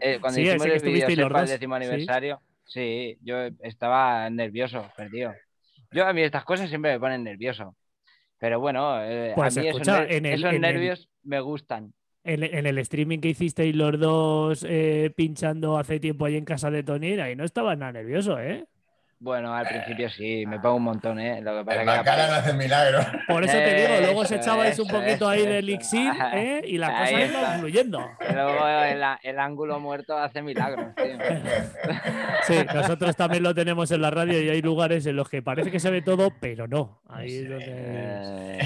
eh, cuando hicimos el video set para el décimo aniversario, ¿Sí? yo estaba nervioso, perdido. Yo a mí estas cosas siempre me ponen nervioso. Pero bueno, eh, pues a mí escucha, esos, en el, esos nervios me gustan. En, en, el streaming que hicisteis los dos eh, pinchando hace tiempo ahí en casa de Tony, ahí no estaba nada nervioso, ¿eh? Bueno, al principio sí, me pongo un montón, ¿eh? Lo que pasa la cara no hace milagro. Por eso te digo, luego os echabais un poquito ahí de elixir ¿eh? y la cosa iba fluyendo. Luego el, el, ángulo muerto hace milagros, tío. Sí, nosotros también lo tenemos en la radio y hay lugares en los que parece que se ve todo, pero no. Ahí es donde... Eh,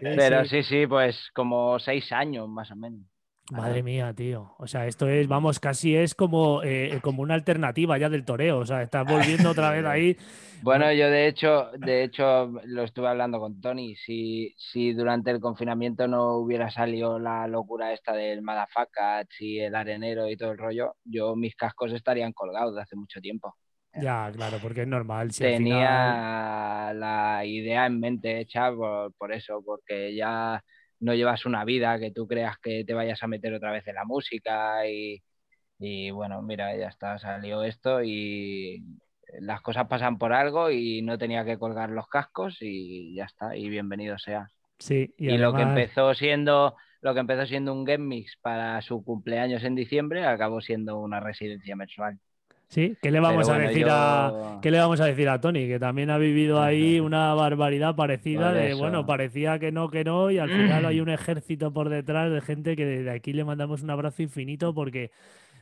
sí, pero sí. sí, pues como seis años más o menos. Madre mía, tío. O sea, esto es, vamos, casi es como, eh, como una alternativa ya del toreo. O sea, estás volviendo otra vez ahí. Bueno, yo de hecho, de hecho, lo estuve hablando con Tony. Si, si durante el confinamiento no hubiera salido la locura esta del Madafaka y el arenero y todo el rollo, yo mis cascos estarían colgados de hace mucho tiempo. Ya, claro, porque es normal. Si Tenía la idea en mente hecha por, por eso, porque ya no llevas una vida que tú creas que te vayas a meter otra vez en la música y, y bueno, mira, ya está, salió esto y las cosas pasan por algo y no tenía que colgar los cascos y ya está, y bienvenido sea. Sí, y, lo que empezó siendo lo que empezó siendo un game mix para su cumpleaños en diciembre acabó siendo una residencia mensual. Sí, ¿qué le vamos a decir a qué le vamos a decir a Tony? Que también ha vivido ahí una barbaridad parecida de bueno, parecía que no, que no, y al final hay un ejército por detrás de gente que desde aquí le mandamos un abrazo infinito porque,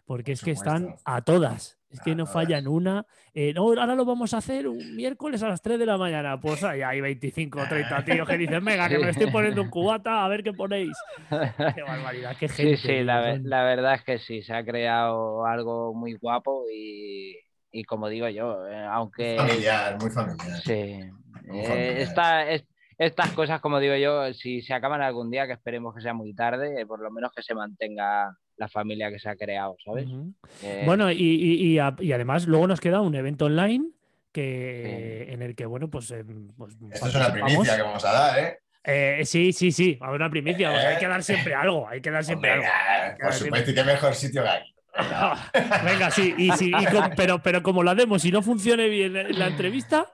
porque es que están a todas. Es que no fallan una. Eh, no, ahora lo vamos a hacer un miércoles a las 3 de la mañana. Pues ahí hay 25 o 30 tíos que dicen, venga, que me estoy poniendo un cubata, a ver qué ponéis. Qué barbaridad, qué gente. Sí, sí, la, la, verdad es que sí, se ha creado algo muy guapo y, y como digo yo, eh, aunque... Familiar, muy familiar. Sí. Eh, esta, es, estas cosas, como digo yo, si se acaban algún día, que esperemos que sea muy tarde, por lo menos que se mantenga la familia que se ha creado, ¿sabes? Eh, bueno, y, y, y, además luego nos queda un evento online que, en el que, bueno, pues... Pues Esto es una primicia que vamos a dar, ¿eh? Eh, sí, sí, sí, a una primicia. hay que dar siempre algo, hay que dar siempre algo. Por supuesto, y qué mejor sitio que hay. Venga, sí, y, sí pero, pero como la demos y no funcione bien la entrevista,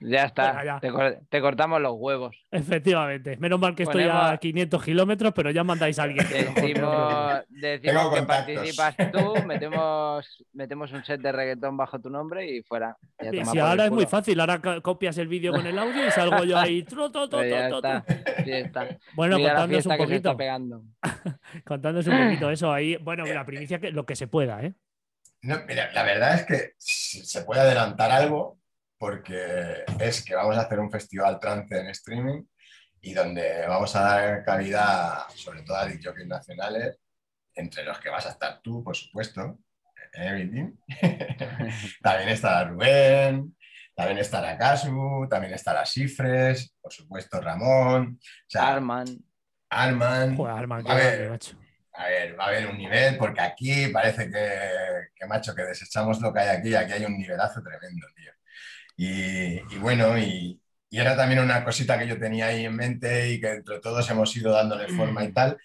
ya está, Te, cortamos los huevos. Efectivamente. Menos mal que estoy a 500 kilómetros, pero ya mandáis a alguien. Decimos, decimos que participas tú, metemos, metemos un set de reggaetón bajo tu nombre y fuera. si ahora es muy fácil, ahora copias el vídeo con el audio y salgo yo ahí. Bueno, contándonos un poquito. contándonos un poquito eso ahí. Bueno, la primicia, que lo que se pueda, ¿eh? No, mira, la verdad es que se puede adelantar algo, porque es que vamos a hacer un festival trance en streaming y donde vamos a dar calidad sobre todo a jockeys nacionales, entre los que vas a estar tú, por supuesto, everything. también estará Rubén, también estará Casu, también estará Cifres, por supuesto Ramón, o Arman. Arman. Arman a, ver, a ver, va a haber un nivel, porque aquí parece que, que, macho, que desechamos lo que hay aquí, aquí hay un nivelazo tremendo, tío. Y, bueno, y, era también una cosita que yo tenía ahí en mente y que entre todos hemos ido dándole forma y mm. tal.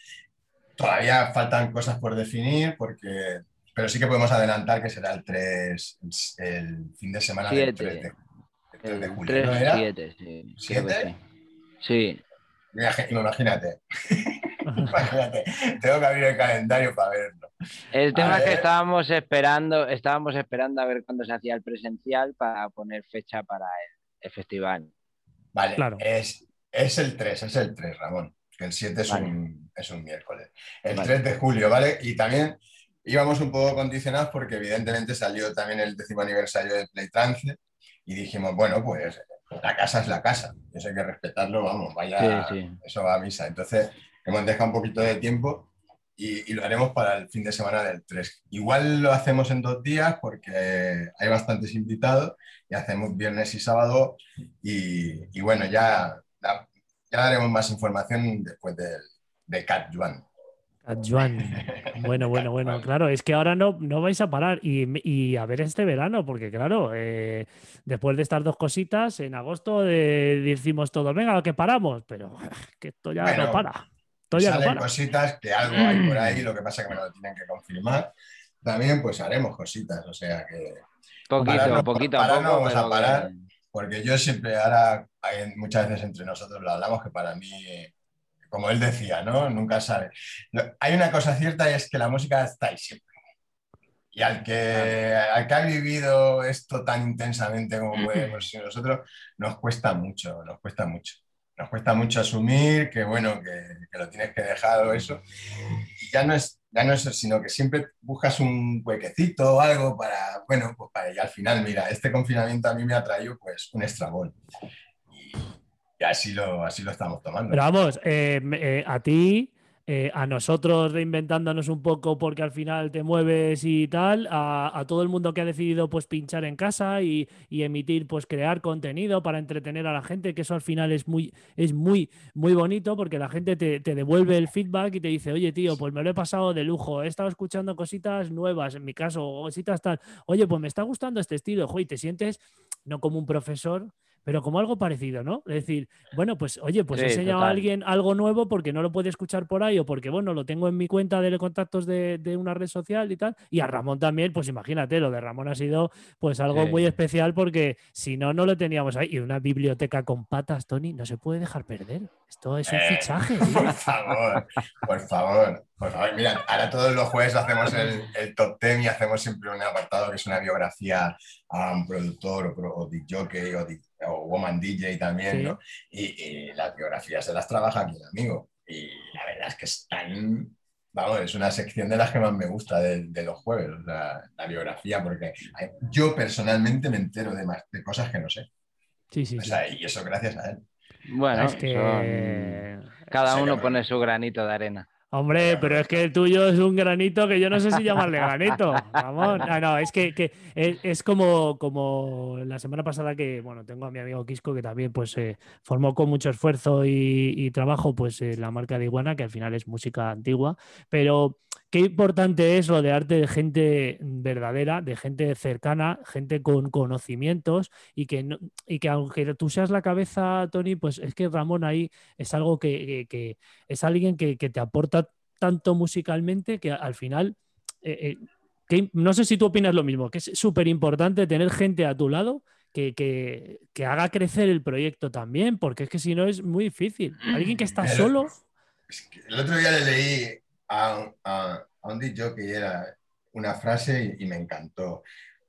Todavía faltan cosas por definir, porque, pero sí que podemos adelantar que será el 3, el fin de semana del 3 de, el 3 de julio. 3, ¿no era? 7, sí. ¿7? Sí. Imagínate. Imagínate. Tengo que abrir el calendario para verlo. El tema es que estábamos esperando, estábamos esperando a ver cuándo se hacía el presencial para poner fecha para el, festival. Vale, claro. es, es el 3, es el 3, Ramón. El 7 es, un, es un miércoles. El 3 de julio, ¿vale? Y también íbamos un poco condicionados porque evidentemente salió también el décimo aniversario de Playtrance y dijimos, bueno, pues la casa es la casa, eso hay que respetarlo, vamos, vaya, eso va a misa. Entonces hemos dejado un poquito de tiempo y, lo haremos para el fin de semana del 3. Igual lo hacemos en dos días porque hay bastantes invitados y hacemos viernes y sábado y, bueno, ya, ya, daremos más información después del de Cat Juan. Juan. Bueno, bueno, bueno. Claro, es que ahora no, no vais a parar y, a ver este verano, porque claro, eh, después de estas dos cositas, en agosto decimos todos, venga, que paramos, pero que esto ya no para. Salen cositas que algo hay por ahí, lo que pasa es que me lo tienen que confirmar. También pues haremos cositas, o sea que... Poquito, poquito a poco. No vamos a parar, porque yo siempre, ahora muchas veces entre nosotros lo hablamos, que para mí como él decía, ¿no? Nunca sabe. Hay una cosa cierta y es que la música está ahí siempre. Y al que, al que ha vivido esto tan intensamente como podemos nosotros, nos cuesta mucho, nos cuesta mucho. Nos cuesta mucho asumir que, bueno, que, lo tienes que dejar o eso. Y ya no es, ya no es eso, sino que siempre buscas un huequecito o algo para, bueno, pues para, y al final, mira, este confinamiento a mí me ha traído pues un estragón y así lo, así lo estamos tomando. Pero vamos, eh, eh, a ti, eh, a nosotros reinventándonos un poco porque al final te mueves y tal, a, todo el mundo que ha decidido pues pinchar en casa y, emitir, pues crear contenido para entretener a la gente, que eso al final es muy, es muy, muy bonito porque la gente te, devuelve el feedback y te dice, oye tío, pues me lo he pasado de lujo, he estado escuchando cositas nuevas, en mi caso, cositas tal, oye, pues me está gustando este estilo, te sientes no como un profesor, pero como algo parecido, ¿no? Es decir, bueno, pues oye, pues he enseñado a alguien algo nuevo porque no lo puede escuchar por ahí o porque, bueno, lo tengo en mi cuenta de contactos de, una red social y tal. Y a Ramón también, pues imagínate, lo de Ramón ha sido pues algo muy especial porque si no, no lo teníamos ahí. Y una biblioteca con patas, Tony, no se puede dejar perder. Esto es un eh, fichaje. Por favor, por favor. Por favor, mira, ahora todos los jueves hacemos el, top ten y hacemos siempre un apartado que es una biografía a un productor o, o jockey o, o woman DJ también, ¿no? Y, las biografías se las trabaja aquí el amigo. Y la verdad es que están, vamos, es una sección de las que más me gusta de, los jueves, la, biografía, porque yo personalmente me entero de, más, de cosas que no sé. Sí, sí, Y eso gracias a él. Bueno, es que cada uno pone su granito de arena. Hombre, pero es que el tuyo es un granito que yo no sé si llamarle granito. Vamos. No, no, es que, es, como, como la semana pasada que, bueno, tengo a mi amigo Quisco que también pues eh, formó con mucho esfuerzo y, trabajo pues eh, la marca de Iguana, que al final es música antigua, pero qué importante es rodearte de gente verdadera, de gente cercana, gente con conocimientos y que, y que aunque tú seas la cabeza, Tony, pues es que Ramón ahí es algo que, es alguien que, te aporta tanto musicalmente que al final, eh, eh, no sé si tú opinas lo mismo, que es súper importante tener gente a tu lado que, haga crecer el proyecto también, porque es que si no es muy difícil. Alguien que está solo... el otro día le leí a, a, un dicho que era una frase y, me encantó.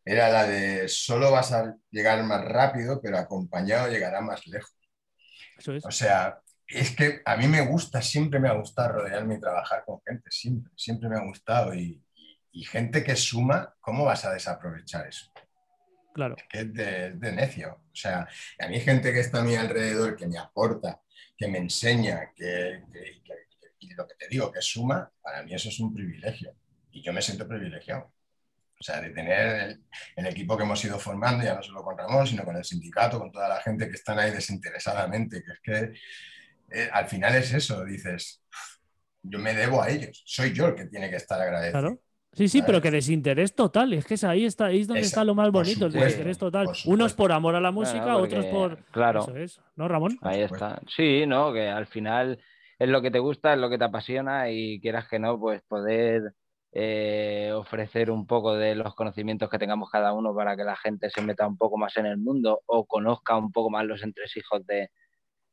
Era la de solo vas a llegar más rápido, pero acompañado llegará más lejos. Eso es. O sea, es que a mí me gusta, siempre me ha gustado rodearme y trabajar con gente, siempre, siempre me ha gustado. Y, gente que suma, ¿cómo vas a desaprovechar eso? Claro. que es de, necio. O sea, a mí gente que está a mi alrededor, que me aporta, que me enseña, que, y lo que te digo, que suma, para mí eso es un privilegio. Y yo me siento privilegiado. O sea, de tener el, equipo que hemos ido formando, ya no solo con Ramón, sino con el sindicato, con toda la gente que están ahí desinteresadamente, que es que eh, al final es eso, dices, yo me debo a ellos, soy yo el que tiene que estar agradecido. Claro. Sí, sí, pero que desinterés total. Es que es ahí, está, ahí es donde está lo más bonito, el desinterés total. Unos por amor a la música, otros por. Claro. Eso es. ¿No, Ramón? Ahí está. Sí, no, que al final es lo que te gusta, es lo que te apasiona y quieras que no, pues poder eh, ofrecer un poco de los conocimientos que tengamos cada uno para que la gente se meta un poco más en el mundo o conozca un poco más los entresijos de,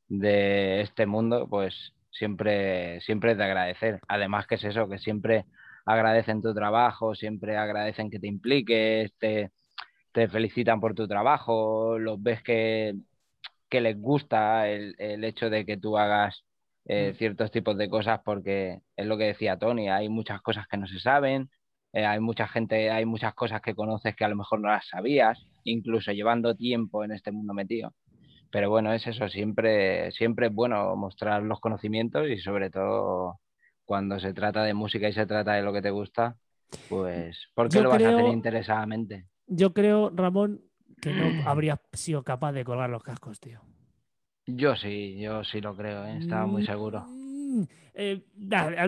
de este mundo, pues siempre, siempre es de agradecer. Además que es eso, que siempre agradecen tu trabajo, siempre agradecen que te impliques, te, te felicitan por tu trabajo, los ves que, que les gusta el, el hecho de que tú hagas eh, mm. ciertos tipos de cosas porque es lo que decía Tony, hay muchas cosas que no se saben, eh, hay mucha gente, hay muchas cosas que conoces que a lo mejor no las sabías, incluso llevando tiempo en este mundo metido. Pero bueno, es eso, siempre, siempre es bueno mostrar los conocimientos y sobre todo cuando se trata de música y se trata de lo que te gusta, pues ¿por qué lo vas a hacer interesadamente? Yo creo, Ramón, que no habrías sido capaz de colgar los cascos, tío. Yo sí, yo sí lo creo, ¿eh? estaba muy seguro. Mm, eh,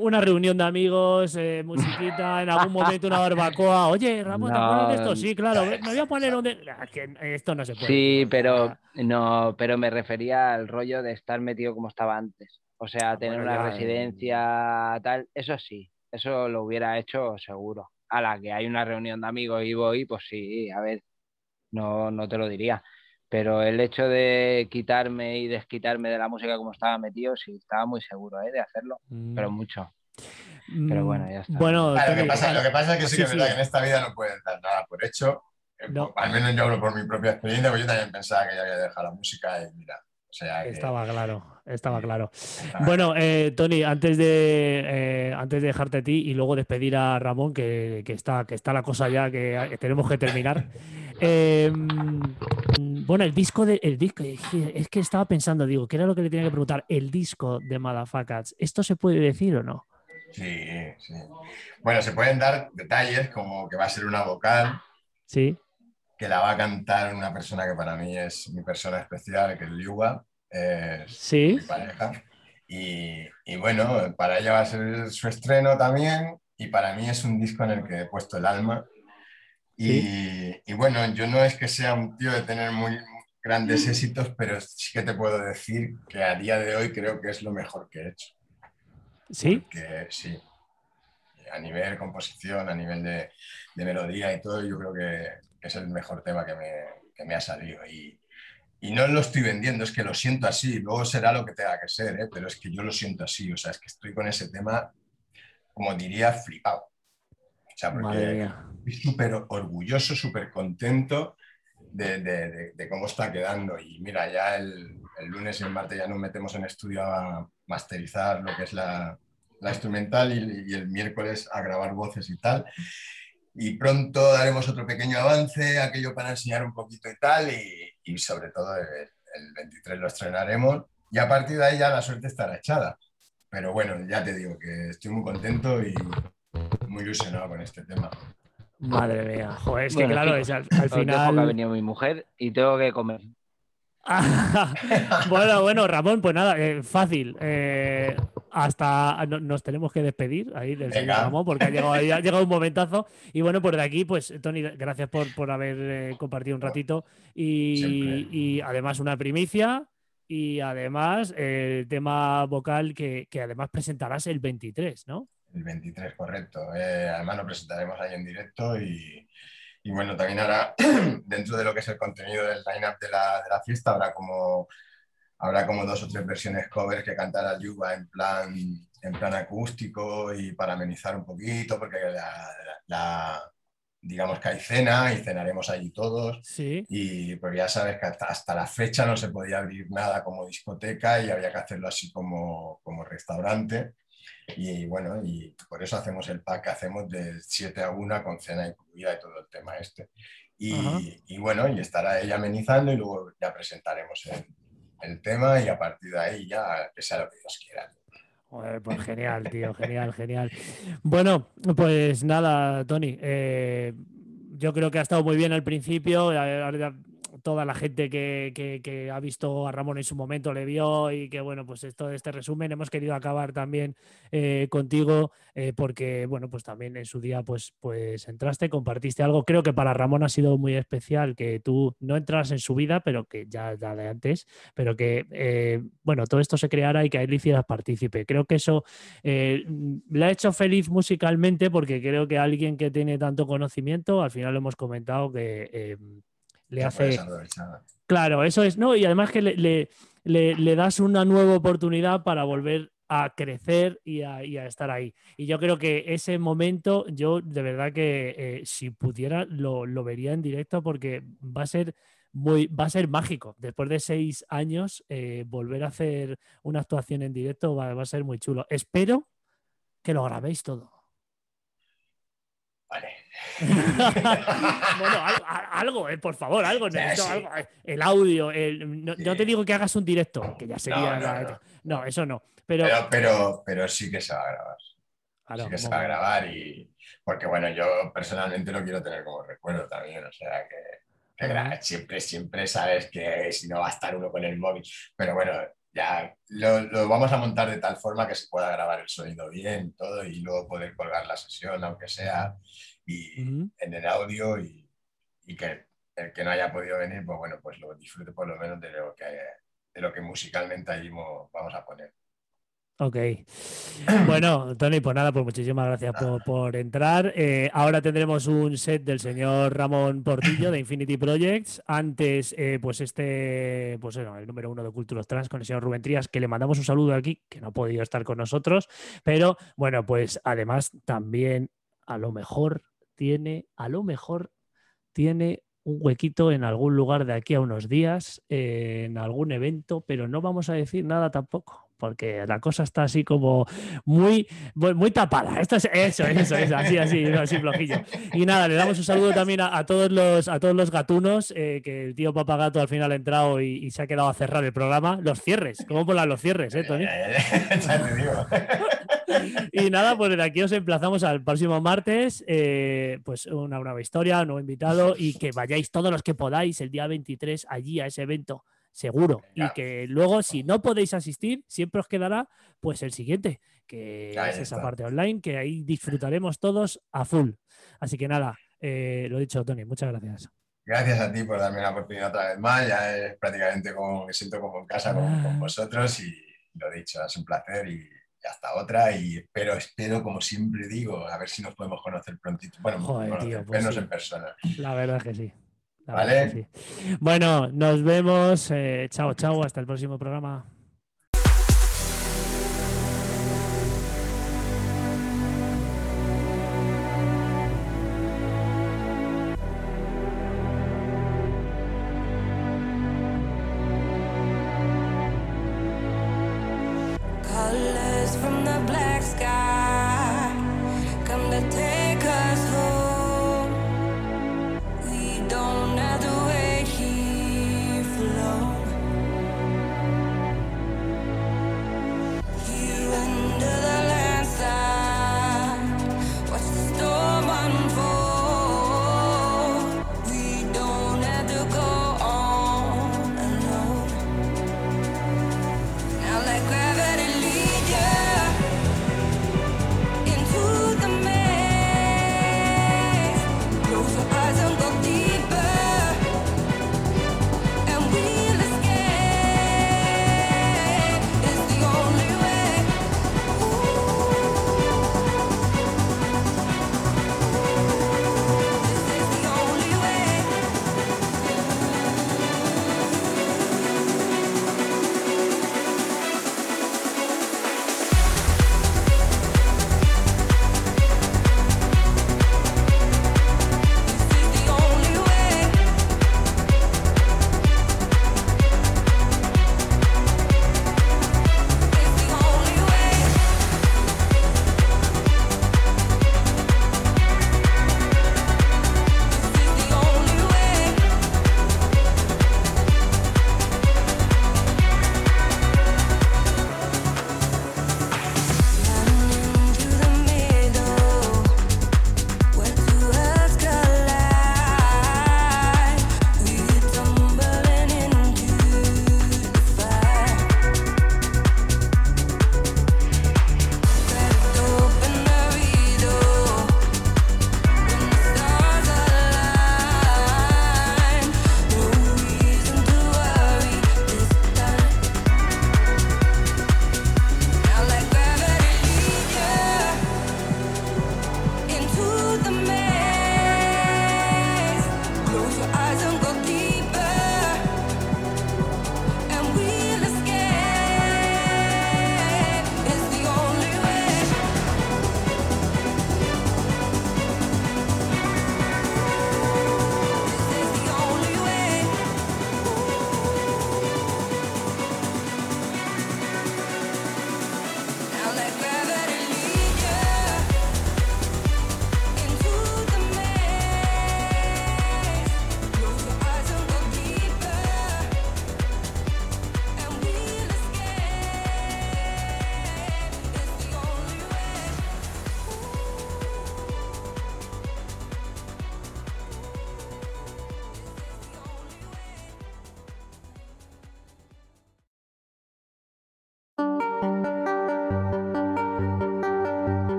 una reunión de amigos, eh, musiquita, en algún momento una barbacoa. Oye, Ramón, ¿te acuerdas de esto? Sí, claro, me voy a poner un... esto no se puede. Sí, pero no, pero me refería al rollo de estar metido como estaba antes. O sea, ah, tener una residencia, tal, eso sí, eso lo hubiera hecho seguro. A la que hay una reunión de amigos y voy, pues sí, a ver, no, no te lo diría. Pero el hecho de quitarme y desquitarme de la música como estaba metido, sí, estaba muy seguro ¿eh? de hacerlo, pero mm. mucho. Pero bueno, ya está. Bueno, lo, que pasa, es que sí, que es verdad que en esta vida no puedes dar nada por hecho. Eh, al menos yo hablo por mi propia experiencia, porque yo también pensaba que ya había dejado la música y mira, estaba claro, estaba claro. Bueno, eh, Tony, antes de, eh, antes de dejarte a ti y luego despedir a Ramón, que, está, que está la cosa ya que tenemos que terminar. Em, bueno, el disco de. El disco, es que estaba pensando, digo, ¿qué era lo que le tenía que preguntar? El disco de Madafacats, ¿esto se puede decir o no? Sí, sí. Bueno, se pueden dar detalles como que va a ser una vocal. Sí que la va a cantar una persona que para mí es mi persona especial, que es Liuba, ¿Sí? mi pareja. Y, y, bueno, para ella va a ser su estreno también y para mí es un disco en el que he puesto el alma. Y, y bueno, yo no es que sea un tío de tener muy grandes éxitos, pero sí que te puedo decir que a día de hoy creo que es lo mejor que he hecho. ¿Sí? Porque, sí. A nivel composición, a nivel de, de melodía y todo, yo creo que, es el mejor tema que me, que me ha salido. Y, y, no lo estoy vendiendo, es que lo siento así, luego será lo que tenga que ser, ¿eh? pero es que yo lo siento así, o sea, es que estoy con ese tema, como diría, flipado. O sea, porque súper orgulloso, súper contento de, cómo está quedando. Y mira, ya el, el, lunes y el martes ya nos metemos en estudio a masterizar lo que es la, instrumental y, el miércoles a grabar voces y tal y pronto daremos otro pequeño avance, aquello para enseñar un poquito y tal, y, sobre todo el, 23 lo estrenaremos y a partir de ahí ya la suerte estará echada. Pero bueno, ya te digo que estoy muy contento y muy ilusionado con este tema. Madre mía, joder, es que claro, es al, final... Ha venido mi mujer y tengo que comer. bueno, bueno, Ramón, pues nada, eh, fácil. Eh, hasta nos tenemos que despedir ahí del señor Ramón porque ha llegado, ha llegado, un momentazo. Y bueno, por de aquí, pues Tony, gracias por, por haber eh, compartido un ratito y, y, además una primicia y además el tema vocal que, que, además presentarás el 23, ¿no? El 23, correcto. además lo presentaremos ahí en directo y y bueno, también ahora, dentro de lo que es el contenido del line-up de la, de la, fiesta, habrá como, habrá como dos o tres versiones covers que cantará Yuba en plan, en plan acústico y para amenizar un poquito, porque la, la, digamos que hay cena y cenaremos allí todos. Sí. Y porque ya sabes que hasta, hasta, la fecha no se podía abrir nada como discoteca y había que hacerlo así como, como restaurante. Y bueno, y por eso hacemos el pack que hacemos de 7 a 1 con cena incluida y todo el tema este. Y, y bueno, y estará ella amenizando y luego ya presentaremos el, el, tema y a partir de ahí ya que sea lo que Dios quiera. pues genial, tío, genial, genial. Bueno, pues nada, Tony. Eh, yo creo que ha estado muy bien al principio toda la gente que, ha visto a Ramón en su momento le vio y que bueno, pues esto, este resumen hemos querido acabar también eh, contigo eh, porque bueno, pues también en su día pues, pues entraste, compartiste algo. Creo que para Ramón ha sido muy especial que tú no entras en su vida, pero que ya, ya de antes, pero que eh, bueno, todo esto se creara y que a él partícipe. Creo que eso le ha hecho feliz musicalmente porque creo que alguien que tiene tanto conocimiento, al final lo hemos comentado que le hace... Claro, eso es, ¿no? Y además que le, le, das una nueva oportunidad para volver a crecer y a, estar ahí. Y yo creo que ese momento, yo de verdad que eh, si pudiera lo, vería en directo porque va a ser muy, va a ser mágico. Después de seis años, eh, volver a hacer una actuación en directo va, va, a ser muy chulo. Espero que lo grabéis todo. Vale. bueno, algo, eh, por favor, algo, eh, El audio, no, te digo que hagas un directo, que ya sería. No, eso no. Pero... Pero, pero, sí que se va a grabar. sí que se va a grabar y. Porque bueno, yo personalmente lo quiero tener como recuerdo también, o sea que, siempre, siempre sabes que si no va a estar uno con el móvil. Pero bueno, ya lo, vamos a montar de tal forma que se pueda grabar el sonido bien, todo, y luego poder colgar la sesión, aunque sea, y en el audio, y, que el que no haya podido venir, pues bueno, pues lo disfrute por lo menos de lo que, de lo que musicalmente allí vamos a poner. Ok. Bueno, Tony, pues nada, pues muchísimas gracias por, entrar. Eh, ahora tendremos un set del señor Ramón Portillo de Infinity Projects. Antes, eh, pues este, pues bueno, el número uno de Culturas Trans con el señor Rubén Trías, que le mandamos un saludo aquí, que no ha podido estar con nosotros. Pero bueno, pues además también a lo mejor tiene, a lo mejor tiene un huequito en algún lugar de aquí a unos días, eh, en algún evento, pero no vamos a decir nada tampoco porque la cosa está así como muy, muy, tapada. Esto es, eso, eso, así, así, así flojillo. Y nada, le damos un saludo también a, todos los a todos los gatunos, eh, que el tío Papagato al final ha entrado y, se ha quedado a cerrar el programa. Los cierres, ¿cómo ponen los cierres, eh, Tony? y nada, pues aquí os emplazamos al próximo martes, eh, pues una nueva historia, un nuevo invitado y que vayáis todos los que podáis el día 23 allí a ese evento seguro. Y que luego, si no podéis asistir, siempre os quedará pues el siguiente, que es esa parte online, que ahí disfrutaremos todos a full. Así que nada, eh, lo dicho, Tony, muchas gracias. Gracias a ti por darme la oportunidad otra vez más. Ya es prácticamente como me siento como en casa con, ah. vosotros y lo dicho, es un placer y, hasta otra. Y espero, espero, como siempre digo, a ver si nos podemos conocer prontito. Bueno, Joder, pues en persona. La verdad es que sí. Vale. Bueno, nos vemos. Eh, chao, chao. Hasta el próximo programa.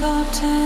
forgotten.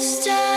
sister.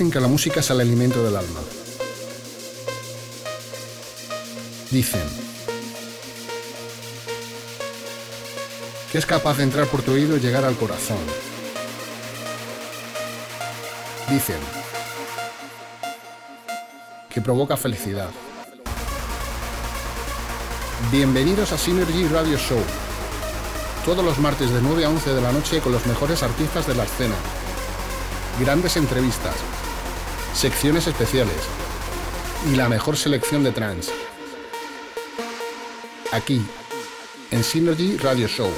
Dicen que la música es el alimento del alma. Dicen que es capaz de entrar por tu oído y llegar al corazón. Dicen que provoca felicidad. Bienvenidos a Synergy Radio Show. Todos los martes de 9 a 11 de la noche con los mejores artistas de la escena. Grandes entrevistas, secciones especiales y la mejor selección de trance. Aquí, en Synergy Radio Show.